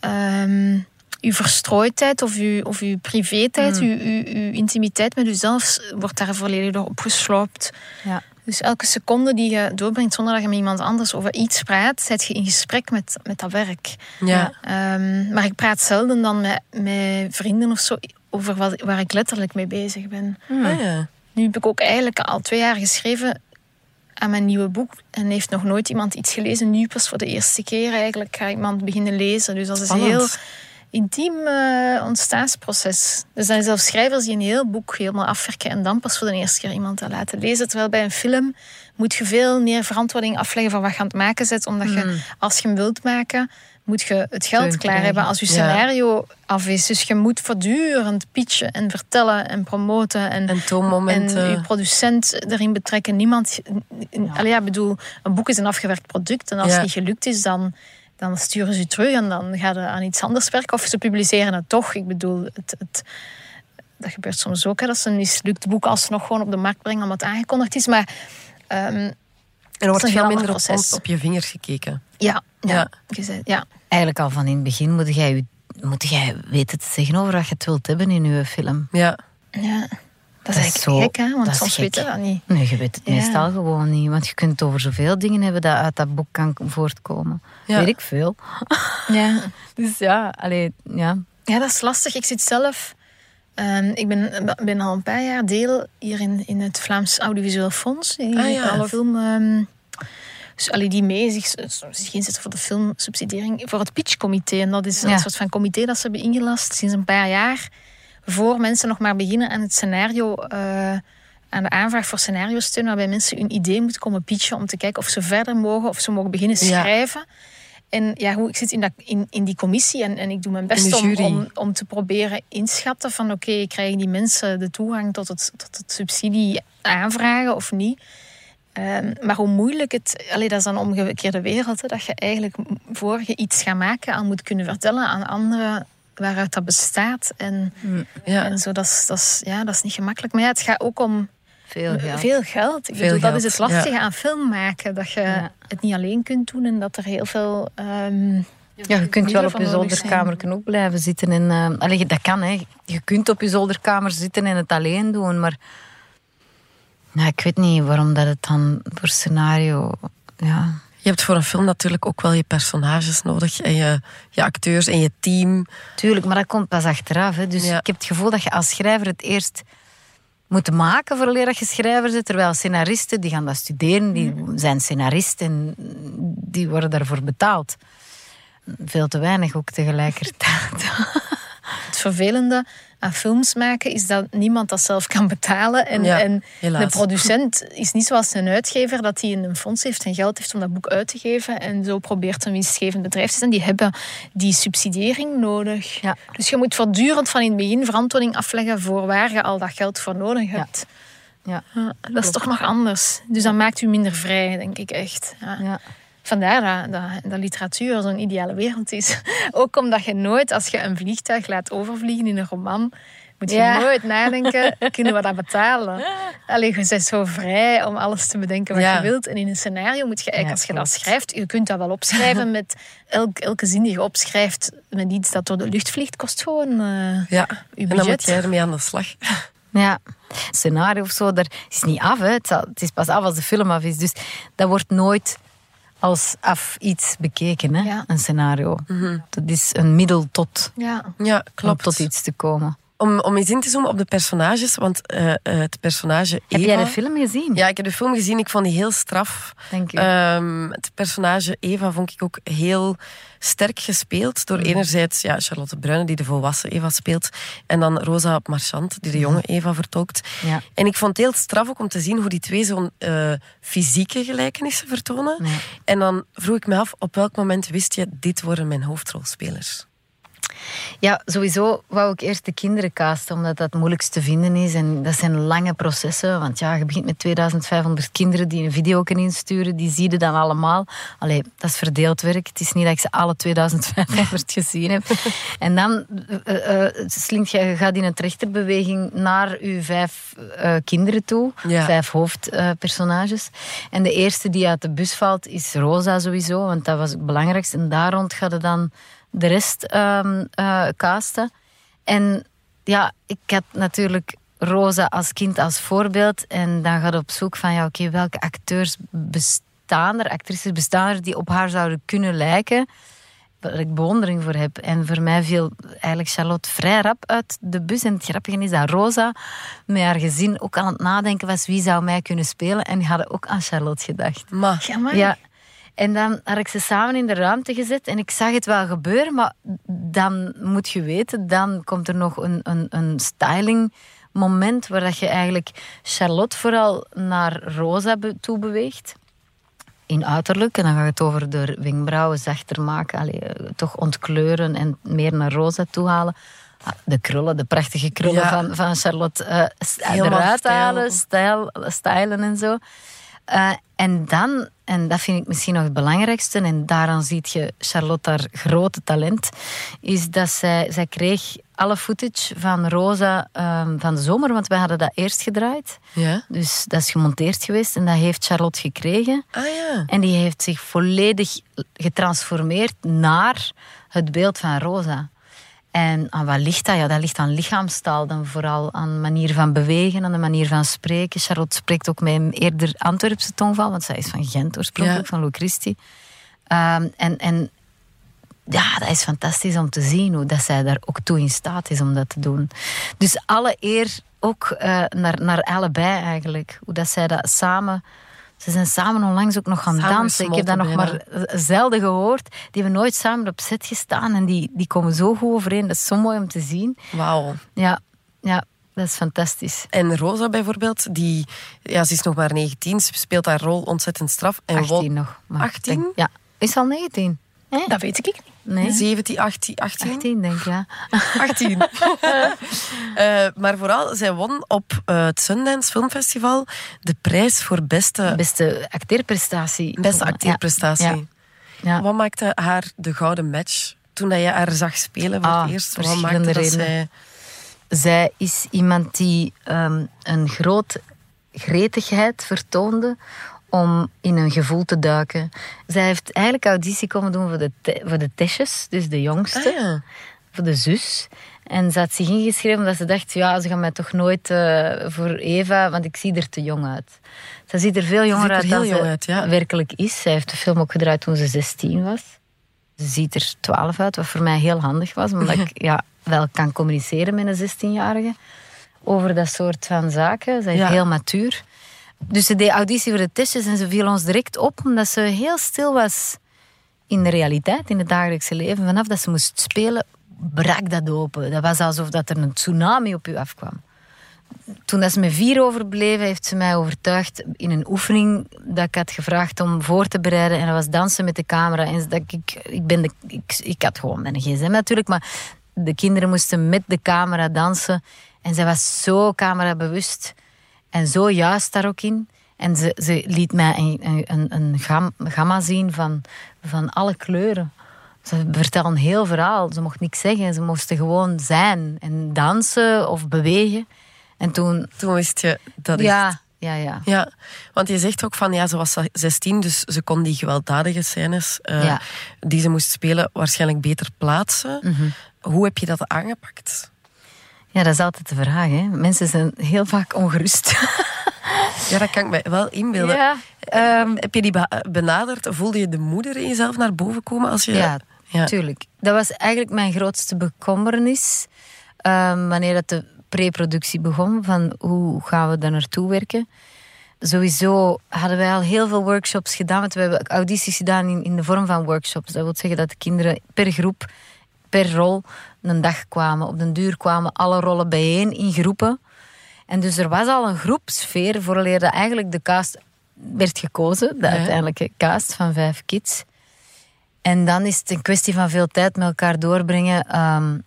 ehm uw verstrooidheid of uw, of uw privé-tijd, Mm. uw, uw, uw intimiteit met uzelf wordt daar volledig door opgesloopt. Ja. Dus elke seconde die je doorbrengt zonder dat je met iemand anders over iets praat, zet je in gesprek met, met dat werk. Ja. Ehm, maar ik praat zelden dan met, met vrienden of zo over wat, waar ik letterlijk mee bezig ben. Ah, ja. Nu heb ik ook eigenlijk al twee jaar geschreven aan mijn nieuwe boek. En heeft nog nooit iemand iets gelezen. Nu pas voor de eerste keer eigenlijk gaat iemand beginnen lezen. Dus dat is een heel intiem eh, ontstaansproces. Er zijn zelfs schrijvers die een heel boek helemaal afwerken en dan pas voor de eerste keer iemand dat laten lezen. Terwijl bij een film moet je veel meer verantwoording afleggen van wat je aan het maken zet. Omdat je, als je hem wilt maken, moet je het geld Steun klaar krijgen. hebben als je Ja. scenario af is. Dus je moet voortdurend pitchen en vertellen en promoten. En, En toonmomenten. en je producent erin betrekken. Niemand. Ja. ja, bedoel, een boek is een afgewerkt product. En als Ja. het niet gelukt is, dan, dan sturen ze terug en dan gaan ze aan iets anders werken. Of ze publiceren het toch. Ik bedoel, het, het, dat gebeurt soms ook, hè, dat ze een mislukt boek alsnog gewoon op de markt brengen omdat het aangekondigd is. Maar ehm, er wordt veel minder op, ander proces. op je vingers gekeken. ja, ja, Ja. je zei- ja. Eigenlijk al van in het begin moet jij, je- moet jij weten te zeggen over wat je het wilt hebben in je film. Ja. ja. Dat Dat is eigenlijk zo- gek, hè? want dat is soms gek. weten we dat niet. Nee, je weet het Ja. meestal gewoon niet. Want je kunt het over zoveel dingen hebben dat uit dat boek kan voortkomen. Ja. Weet ik veel. Ja. Dus ja, alleen, ja. Ja, dat is lastig. Ik zit zelf. Ehm, ik ben, ben al een paar jaar deel hier in, in het Vlaams Audiovisueel Fonds. Die Ah, ja. alle film. ehm, dus allee, die mee zich, zich inzetten voor de filmsubsidiering. Voor het pitchcomité. En dat is een Ja. soort van comité dat ze hebben ingelast sinds een paar jaar. Voor mensen nog maar beginnen aan het scenario eh, aan de aanvraag voor scenario-steun, waarbij mensen hun idee moeten komen pitchen om te kijken of ze verder mogen, of ze mogen beginnen Ja. En ja, hoe, ik zit in, dat, in, in die commissie en, en ik doe mijn best om, om, om te proberen inschatten van oké, krijgen die mensen de toegang tot het, tot het subsidie aanvragen of niet? Ehm, maar hoe moeilijk het... Allee, dat is dan omgekeerde wereld. Hè, dat je eigenlijk voor je iets gaat maken... al moet kunnen vertellen aan anderen waaruit dat bestaat. En, Ja. en zo, dat is, dat, is, ja, dat is niet gemakkelijk. Maar ja, het gaat ook om Veel geld. veel geld. Ik Veel bedoel, dat is het lastige ja. aan film maken. Dat je Ja. het niet alleen kunt doen en dat er heel veel... ehm, Ja, je kunt wel op je zolderkamer ook blijven zitten. En, eh, allee, dat kan, hè. Je kunt op je zolderkamer zitten en het alleen doen, maar... Nou, ik weet niet waarom dat het dan voor scenario... Ja, Je hebt voor een film natuurlijk ook wel je personages nodig. En je, je acteurs en je team. tuurlijk, maar dat komt pas achteraf. Hè. Dus Ja. ik heb het gevoel dat je als schrijver het eerst moet maken voor bent. Terwijl scenaristen, die gaan dat studeren, die zijn scenaristen en die worden daarvoor betaald. Veel te weinig ook tegelijkertijd. Het vervelende aan films maken is dat niemand dat zelf kan betalen. En, Ja, en de producent is niet zoals een uitgever dat hij een fonds heeft en geld heeft om dat boek uit te geven. En zo probeert een winstgevend bedrijf te zijn. Die hebben die subsidiëring nodig. Ja. Dus je moet voortdurend van in het begin verantwoording afleggen voor waar je al dat geld voor nodig hebt. Ja. Ja, dat is toch nog anders. Dus dat maakt u minder vrij, denk ik echt. Ja. Vandaar dat, dat, dat literatuur zo'n ideale wereld is. Ook omdat je nooit, als je een vliegtuig laat overvliegen in een roman, moet je Ja. nooit nadenken, kunnen we dat betalen? Allee, je bent zo vrij om alles te bedenken wat Ja. je wilt. En in een scenario moet je eigenlijk, Ja, als je dat schrijft, je kunt dat wel opschrijven met elk, elke zin die je opschrijft met iets dat door de lucht vliegt, kost gewoon eh Ja. je En dan moet budget. jij ermee aan de slag. Ja, scenario of zo, daar is niet af. Hè. Het, het is pas af als de film af is. Dus dat wordt nooit als af iets bekeken, hè? Ja. een scenario. Dat is een middel tot, Ja. Ja, om klopt. tot iets te komen. Om, om eens in te zoomen op de personages, want eh, eh, het personage Heb Eva... jij de film gezien? Ja, ik heb de film gezien. Ik vond die heel straf. Dank u. Ehm, het personage Eva vond ik ook heel sterk gespeeld. Door enerzijds ja, Charlotte Bruyne, die de volwassen Eva speelt. En dan Rosa Marchand, die de jonge Eva vertolkt. Ja. En ik vond het heel straf ook om te zien hoe die twee zo'n eh, fysieke gelijkenissen vertonen. En dan vroeg ik me af, op welk moment wist je, dit worden mijn hoofdrolspelers? Ja, sowieso wou ik eerst de kinderen casten, omdat dat het moeilijkst te vinden is. En dat zijn lange processen, want ja, je begint met 2500 kinderen die een video kunnen insturen. Die zie je dan allemaal. Allee, dat is verdeeld werk. Het is niet dat ik ze alle 2500 gezien heb. En dan eh, slinkt je, je gaat in een trachterbeweging naar je vijf kinderen toe. Ja. Vijf hoofdpersonages. en de eerste die uit de bus valt is Rosa sowieso, want dat was het belangrijkste. En daar rond gaat het dan de rest ehm eh, casten. En ja, ik had natuurlijk Rosa als kind als voorbeeld. En dan gaat op zoek van, ja, oké, welke acteurs bestaan er, actrices bestaan er die op haar zouden kunnen lijken. Waar ik bewondering voor heb. En voor mij viel eigenlijk Charlotte vrij rap uit de bus. En het grappige is dat Rosa met haar gezin ook aan het nadenken was wie zou mij kunnen spelen. En die hadden ook aan Charlotte gedacht. Maar Ja, maar Ja. En dan had ik ze samen in de ruimte gezet en ik zag het wel gebeuren, maar dan moet je weten, dan komt er nog een, een, een styling moment waar dat je eigenlijk Charlotte vooral naar Rosa toe beweegt. In uiterlijk, en dan gaat het over de wenkbrauwen zachter maken, allee, eh, toch ontkleuren en meer naar rosa toe halen. Ah, De krullen, de prachtige krullen Ja. van, van Charlotte Helemaal eruit stijl. halen, stijl, stylen en zo. Eh, en dan, en dat vind ik misschien nog het belangrijkste, en daaraan ziet je Charlotte haar grote talent, is dat zij, zij kreeg alle footage van Rosa ehm, van de zomer, want wij hadden dat eerst gedraaid. ja. Dus dat is gemonteerd geweest en dat heeft Charlotte gekregen. Ah ja. En die heeft zich volledig getransformeerd naar het beeld van Rosa. En aan wat ligt dat? Ja, dat ligt aan lichaamstaal, dan vooral aan manier van bewegen, aan de manier van spreken. Charlotte spreekt ook met een eerder Antwerpse tongval, want zij is van Gent oorspronkelijk, Ja. van Lou Christi. Ehm, en, en ja, dat is fantastisch om te zien hoe dat zij daar ook toe in staat is om dat te doen. Dus alle eer ook eh, naar, naar allebei eigenlijk. Hoe dat zij dat samen... Ze zijn samen onlangs ook nog gaan Samen dansen. Ik heb dat nog maar zelden gehoord. Die hebben nooit samen op set gestaan en die, die komen zo goed overeen. Dat is zo mooi om te zien. Wauw. Ja, ja. dat is fantastisch. En Rosa bijvoorbeeld, die, ja, ze is nog maar 19, ze speelt haar rol ontzettend straf. En 18 won- nog. maar ik 18? denk- ja, is al 19. Nee? Dat weet ik niet. Nee, 17, 18, 18? 18 denk ik, ja. 18. Eh, maar vooral, zij won op eh, het Sundance Filmfestival de prijs voor beste, Beste acteerprestatie. beste acteerprestatie. Ja. Ja. Wat maakte haar de gouden match toen dat je haar zag spelen voor Ah, het eerst? Wat maakte dat zij... Zij is iemand die ehm, een groot gretigheid vertoonde om in een gevoel te duiken. Zij heeft eigenlijk auditie komen doen voor de, te- voor de Tesjes, dus de jongste, Ah, ja. voor de zus. En ze had zich ingeschreven omdat ze dacht, ja, ze gaan mij toch nooit eh, voor Eva, want ik zie er te jong uit. Ze ziet er veel jonger er uit dan jong ze uit, ja. werkelijk is. Zij heeft de film ook gedraaid toen ze 16 was. Ze ziet er 12 uit, wat voor mij heel handig was, omdat ik ja, wel kan communiceren met een 16-jarige over dat soort van zaken. Zij is Ja. heel matuur. Dus ze deed auditie voor de testjes en ze viel ons direct op omdat ze heel stil was in de realiteit, in het dagelijkse leven. Vanaf dat ze moest spelen, brak dat open. Dat was alsof dat er een tsunami op u afkwam. Toen dat ze met vier overbleven, heeft ze mij overtuigd in een oefening dat ik had gevraagd om voor te bereiden. En dat was dansen met de camera. En dat ik, ik, ben de, ik, ik had gewoon mijn gsm natuurlijk, maar de kinderen moesten met de camera dansen. En zij was zo camerabewust en zo juist daar ook in. En ze, ze liet mij een, een, een, een gam- gamma zien van, van alle kleuren. Ze vertelde een heel verhaal. Ze mocht niks zeggen. Ze moesten gewoon zijn en dansen of bewegen. En toen... Toen wist je dat echt- Ja, ja, ja. Ja, want je zegt ook van ja, ze was 16, dus ze kon die gewelddadige scènes eh, Ja. die ze moest spelen waarschijnlijk beter plaatsen. Mhm. Hoe heb je dat aangepakt? Ja, dat is altijd de vraag. Hè. Mensen zijn heel vaak ongerust. Ja, dat kan ik me wel inbeelden. Ja, ehm, Heb je die be- benaderd? Voelde je de moeder in jezelf naar boven komen als je... Ja, Ja. tuurlijk. Dat was eigenlijk mijn grootste bekommernis. ehm, wanneer dat de preproductie begon, van hoe gaan we daar naartoe werken. Sowieso hadden wij al heel veel workshops gedaan. Want we hebben audities gedaan in, in de vorm van workshops. Dat wil zeggen dat de kinderen per groep, per rol, een dag kwamen. Op den duur kwamen alle rollen bijeen in groepen. En dus er was al een groepsfeer vooraleer dat eigenlijk de cast werd gekozen. De Ja. uiteindelijke cast van vijf kids. En dan is het een kwestie van veel tijd met elkaar doorbrengen. Ehm,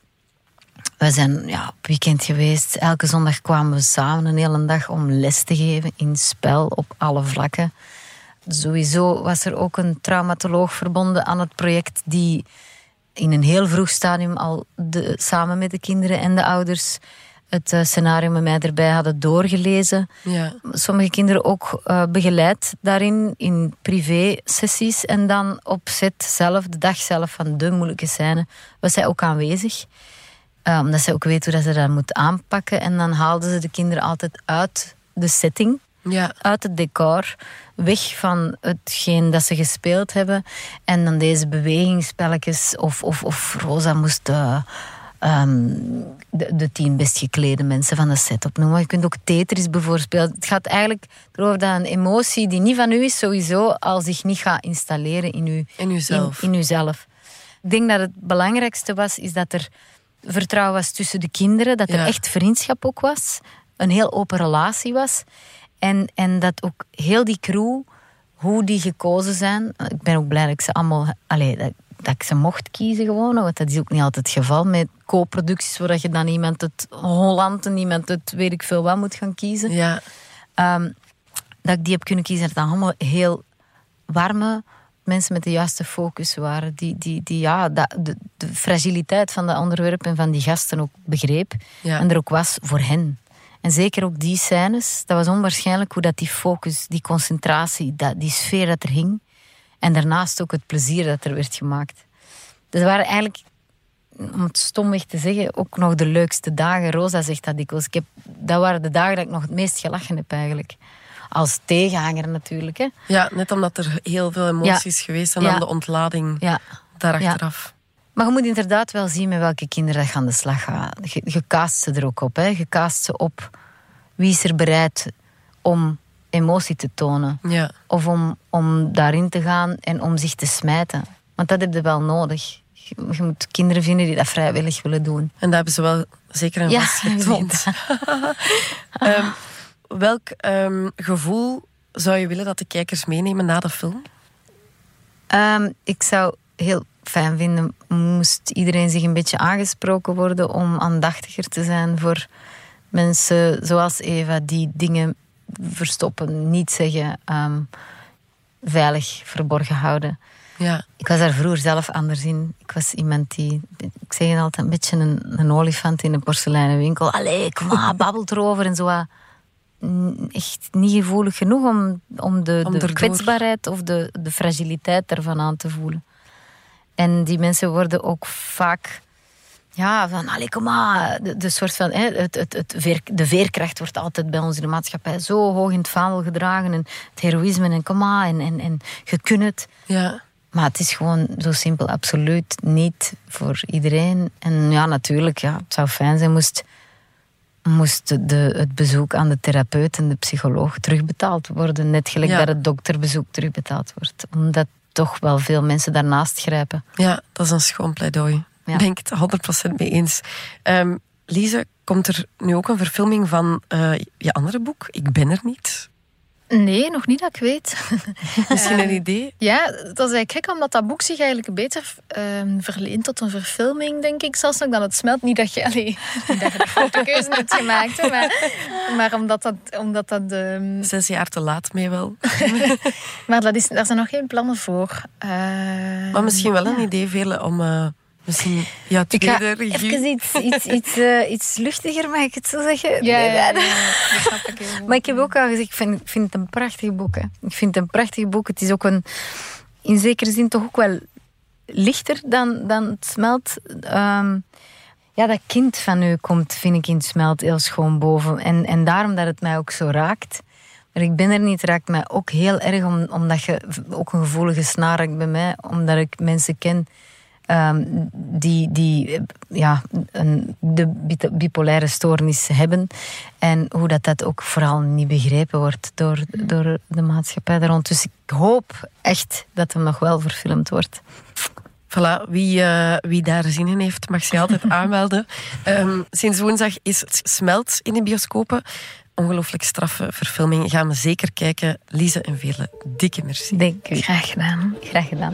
we zijn ja, op weekend geweest. Elke zondag kwamen we samen een hele dag om les te geven in spel op alle vlakken. Sowieso was er ook een traumatoloog verbonden aan het project die in een heel vroeg stadium al de, samen met de kinderen en de ouders het eh, scenario met mij erbij hadden doorgelezen Ja. sommige kinderen ook eh, begeleid daarin in privé-sessies. En dan op set zelf, de dag zelf van de moeilijke scène, was zij ook aanwezig. Eh, omdat zij ook weet hoe dat ze dat moet aanpakken. En dan haalden ze de kinderen altijd uit de setting, Ja. uit het decor, weg van hetgeen dat ze gespeeld hebben. En dan deze bewegingsspelletjes, of, of, of Rosa moest. eh, ehm, de, de tien best geklede mensen van de set opnoemen. Je kunt ook Tetris bijvoorbeeld. Het gaat eigenlijk erover dat een emotie die niet van u is, sowieso al zich niet gaat installeren in u, In uzelf. In, in uzelf. Ik denk dat het belangrijkste was, is dat er vertrouwen was tussen de kinderen, dat er Ja. echt vriendschap ook was, een heel open relatie was. En, en dat ook heel die crew, hoe die gekozen zijn. Ik ben ook blij dat ik ze allemaal. Dat, dat ik ze mocht kiezen gewoon. Want dat is ook niet altijd het geval met co-producties, waar je dan iemand uit Holland en iemand uit weet ik veel wat moet gaan kiezen. Ja. Ehm, dat ik die heb kunnen kiezen. Dat het allemaal heel warme mensen met de juiste focus waren. Die, die, die ja, dat, de, de fragiliteit van dat onderwerp en van die gasten ook begreep. Ja. En er ook was voor hen. En zeker ook die scènes. Dat was onwaarschijnlijk hoe dat die focus, die concentratie, dat, die sfeer dat er hing. En daarnaast ook het plezier dat er werd gemaakt. Dus dat waren eigenlijk, om het stomweg te zeggen, ook nog de leukste dagen. Rosa zegt dat dikwijls. Ik heb, dat waren de dagen dat ik nog het meest gelachen heb eigenlijk. Als tegenhanger natuurlijk. Hè. ja, net omdat er heel veel emoties geweest zijn Ja. aan de ontlading Ja. daarachteraf. Maar je moet inderdaad wel zien met welke kinderen dat je aan de slag gaat. Je, je cast ze er ook op. Hè. Je cast ze op wie is er bereid om emotie te tonen. Ja. Of om, om daarin te gaan en om zich te smijten. Want dat heb je wel nodig. Je, je moet kinderen vinden die dat vrijwillig willen doen. En daar hebben ze wel zeker een Ja, getoond. Ehm, welk ehm, gevoel zou je willen dat de kijkers meenemen na de film? Ehm, ik zou heel fijn vinden, moest iedereen zich een beetje aangesproken worden om aandachtiger te zijn voor mensen zoals Eva die dingen verstoppen, niet zeggen, ehm, veilig verborgen houden. Ja, Ik was daar vroeger zelf anders in. Ik was iemand die, ik zeg het altijd, een beetje een, een olifant in een porseleinen winkel. Allee, kom maar, babbelt erover en zo. Mm, Echt niet gevoelig genoeg om, om de, Om de kwetsbaarheid of de, de fragiliteit ervan aan te voelen. En die mensen worden ook vaak, ja, van, allee, kom maar. De, de soort van, hè, het, het, het veer, de veerkracht wordt altijd bij ons in de maatschappij zo hoog in het vaandel gedragen. En het heroïsme en kom maar, en, en, en je kunt het. ja. Maar het is gewoon zo simpel, absoluut niet voor iedereen. En ja, natuurlijk, ja, het zou fijn zijn moest, moest de, het bezoek aan de therapeut en de psycholoog terugbetaald worden. Net gelijk Ja. dat het dokterbezoek terugbetaald wordt. Omdat toch wel veel mensen daarnaast grijpen. ja, dat is een schoon pleidooi. Ja. Ben ik het 100% mee eens. Ehm Lise, komt er nu ook een verfilming van eh, je andere boek? Ik ben er niet. Nee, nog niet dat ik weet. Misschien een idee? Ja, dat is eigenlijk gek, omdat dat boek zich eigenlijk beter ehm, verleent tot een verfilming, denk ik. Zelfs nog dan het smelt. Niet dat je, allee, niet dat je de keuze hebt gemaakt, hè, maar, maar omdat dat... Omdat dat ehm, Zes jaar te laat mee wel. maar dat is, daar zijn nog geen plannen voor. Eh, Maar misschien wel een idee, Vele, om eh, misschien ja, tweede regie... even iets, iets, iets, eh, iets luchtiger, mag ik het zo zeggen? Ja, Nee, ja, ja, dat- dat ik. Maar ik heb ook al gezegd, ik vind, ik vind het een prachtig boek. Hè. Ik vind het een prachtig boek. Het is ook een, in zekere zin toch ook wel lichter dan, dan het smelt. Ehm, ja, dat kind van u komt, vind ik in het smelt heel schoon boven. En, en daarom dat het mij ook zo raakt. Maar ik ben er niet, raakt mij ook heel erg, om, omdat je ook een gevoelige snaar raakt bij mij, omdat ik mensen ken ehm, die, die ja, een, de bi- bipolaire stoornis hebben. En hoe dat, dat ook vooral niet begrepen wordt door, door de maatschappij daar rond. Dus ik hoop echt dat hem nog wel verfilmd wordt. Voilà, wie, eh, wie daar zin in heeft, mag zich altijd aanmelden. Ehm, sinds woensdag is het Smelt in de bioscopen. Ongelooflijk straffe verfilming. Gaan we zeker kijken. Lise en Vele, dikke merci. Denk ik. Graag gedaan. Graag gedaan.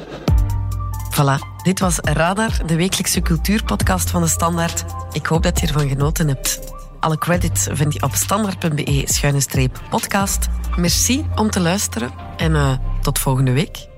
Voilà, dit was Radar, de wekelijkse cultuurpodcast van de Standaard. Ik hoop dat je ervan genoten hebt. Alle credits vind je op standaard.be-podcast. Merci om te luisteren en eh, tot volgende week.